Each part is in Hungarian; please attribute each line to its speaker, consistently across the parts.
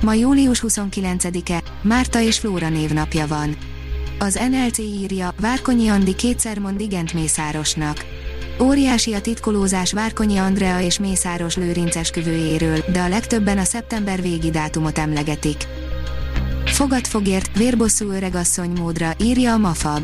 Speaker 1: Ma július 29-e, Márta és Flóra névnapja van. Az NLC írja, Várkonyi Andi kétszer mond igent Mészárosnak. Óriási a titkolózás Várkonyi Andrea és Mészáros Lőrinces küvőjéről, de a legtöbben a szeptember végi dátumot emlegetik. Fogadfogért, vérbosszú öregasszony módra, írja a Mafab.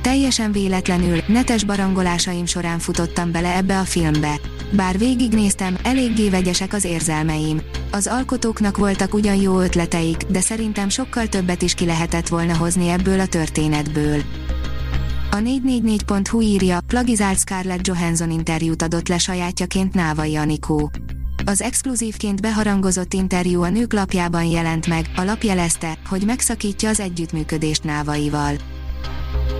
Speaker 1: Teljesen véletlenül, netes barangolásaim során futottam bele ebbe a filmbe. Bár végignéztem, eléggé vegyesek az érzelmeim. Az alkotóknak voltak ugyan jó ötleteik, de szerintem sokkal többet is ki lehetett volna hozni ebből a történetből. A 444.hu írja, plagizált Scarlett Johansson interjút adott le sajátjaként Návai Anikó. Az exkluzívként beharangozott interjú a nők lapjában jelent meg, a lap jelezte, hogy megszakítja az együttműködést Návaival.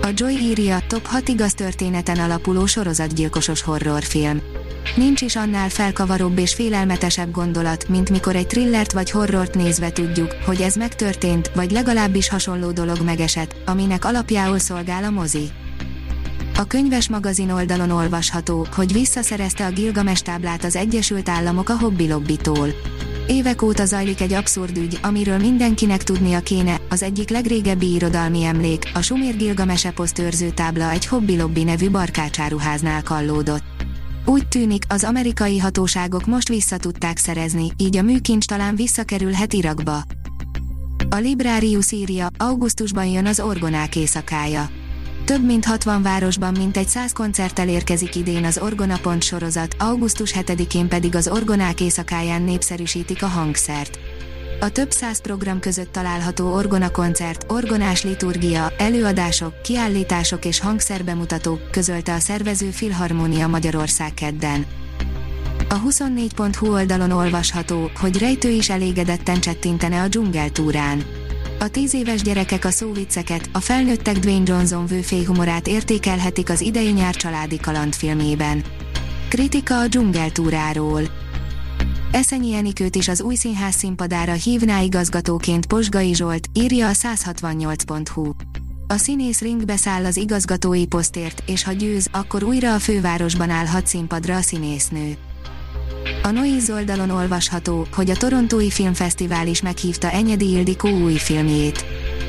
Speaker 1: A Joy írja, top 6 igaz történeten alapuló sorozatgyilkosos horrorfilm. Nincs is annál felkavaróbb és félelmetesebb gondolat, mint mikor egy thrillert vagy horrort nézve tudjuk, hogy ez megtörtént, vagy legalábbis hasonló dolog megesett, aminek alapjául szolgál a mozi. A könyves magazin oldalon olvasható, hogy visszaszerezte a Gilgames táblát az Egyesült Államok a hobby lobbitól. Évek óta zajlik egy abszurd ügy, amiről mindenkinek tudnia kéne, az egyik legrégebbi irodalmi emlék, a Sumér Gilgames eposzt tábla egy hobby lobby nevű barkácsáruháznál kallódott. Úgy tűnik, az amerikai hatóságok most vissza tudták szerezni, így a műkincs talán visszakerülhet Irakba. A Librarius írja, augusztusban jön az orgonák éjszakája. Több mint 60 városban mintegy 100 koncerttel érkezik idén az Orgona Pont sorozat, augusztus 7-én pedig az Orgonák éjszakáján népszerűsítik a hangszert. A több száz program között található orgona koncert, orgonás liturgia, előadások, kiállítások és hangszerbemutatók, közölte a szervező Filharmónia Magyarország kedden. A 24.hu oldalon olvasható, hogy rejtő is elégedetten csettintene a dzsungeltúrán. A tíz éves gyerekek a szóvicceket, a felnőttek Dwayne Johnson vőféhumorát értékelhetik az idei nyár családi kalandfilmében. Kritika a dzsungeltúráról. Eszenyi Enikőt is az új színház színpadára hívná igazgatóként Posgai Zsolt, írja a 168.hu. A színész ringbe száll az igazgatói posztért, és ha győz, akkor újra a fővárosban állhat színpadra a színésznő. A Noise oldalon olvasható, hogy a Torontói Filmfesztivál is meghívta Enyedi Ildikó új filmjét.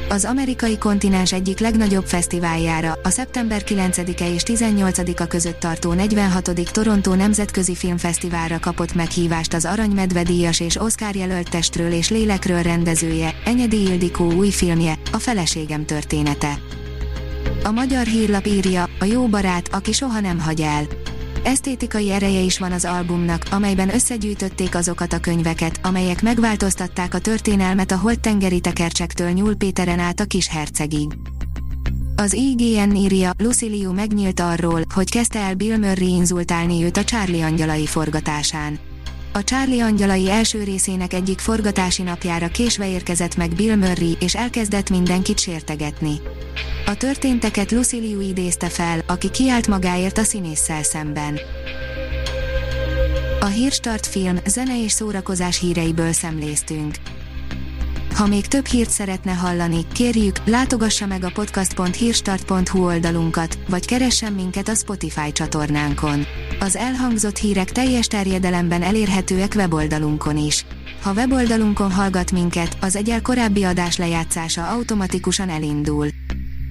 Speaker 1: Az amerikai kontinens egyik legnagyobb fesztiváljára, a szeptember 9-e és 18-a között tartó 46. Torontó Nemzetközi Filmfesztiválra kapott meghívást az Aranymedve díjas és Oscar jelölt testről és lélekről rendezője, Enyedi Ildikó új filmje, a feleségem története. A magyar hírlap írja, a jó barát, aki soha nem hagy el. Esztétikai ereje is van az albumnak, amelyben összegyűjtötték azokat a könyveket, amelyek megváltoztatták a történelmet a holttengeri tekercsektől Nyúl Péteren át a kis hercegig. Az IGN írja, Lucilio megnyílt arról, hogy kezdte el Bill Murray inzultálni őt a Charlie angyalai forgatásán. A Charlie angyalai első részének egyik forgatási napjára késve érkezett meg Bill Murray, és elkezdett mindenkit sértegetni. A történteket Lucy Liu idézte fel, aki kiállt magáért a színésszel szemben. A Hírstart film, zene és szórakozás híreiből szemléztünk. Ha még több hírt szeretne hallani, kérjük, látogassa meg a podcast.hírstart.hu oldalunkat, vagy keressen minket a Spotify csatornánkon. Az elhangzott hírek teljes terjedelemben elérhetőek weboldalunkon is. Ha weboldalunkon hallgat minket, az egyel korábbi adás lejátszása automatikusan elindul.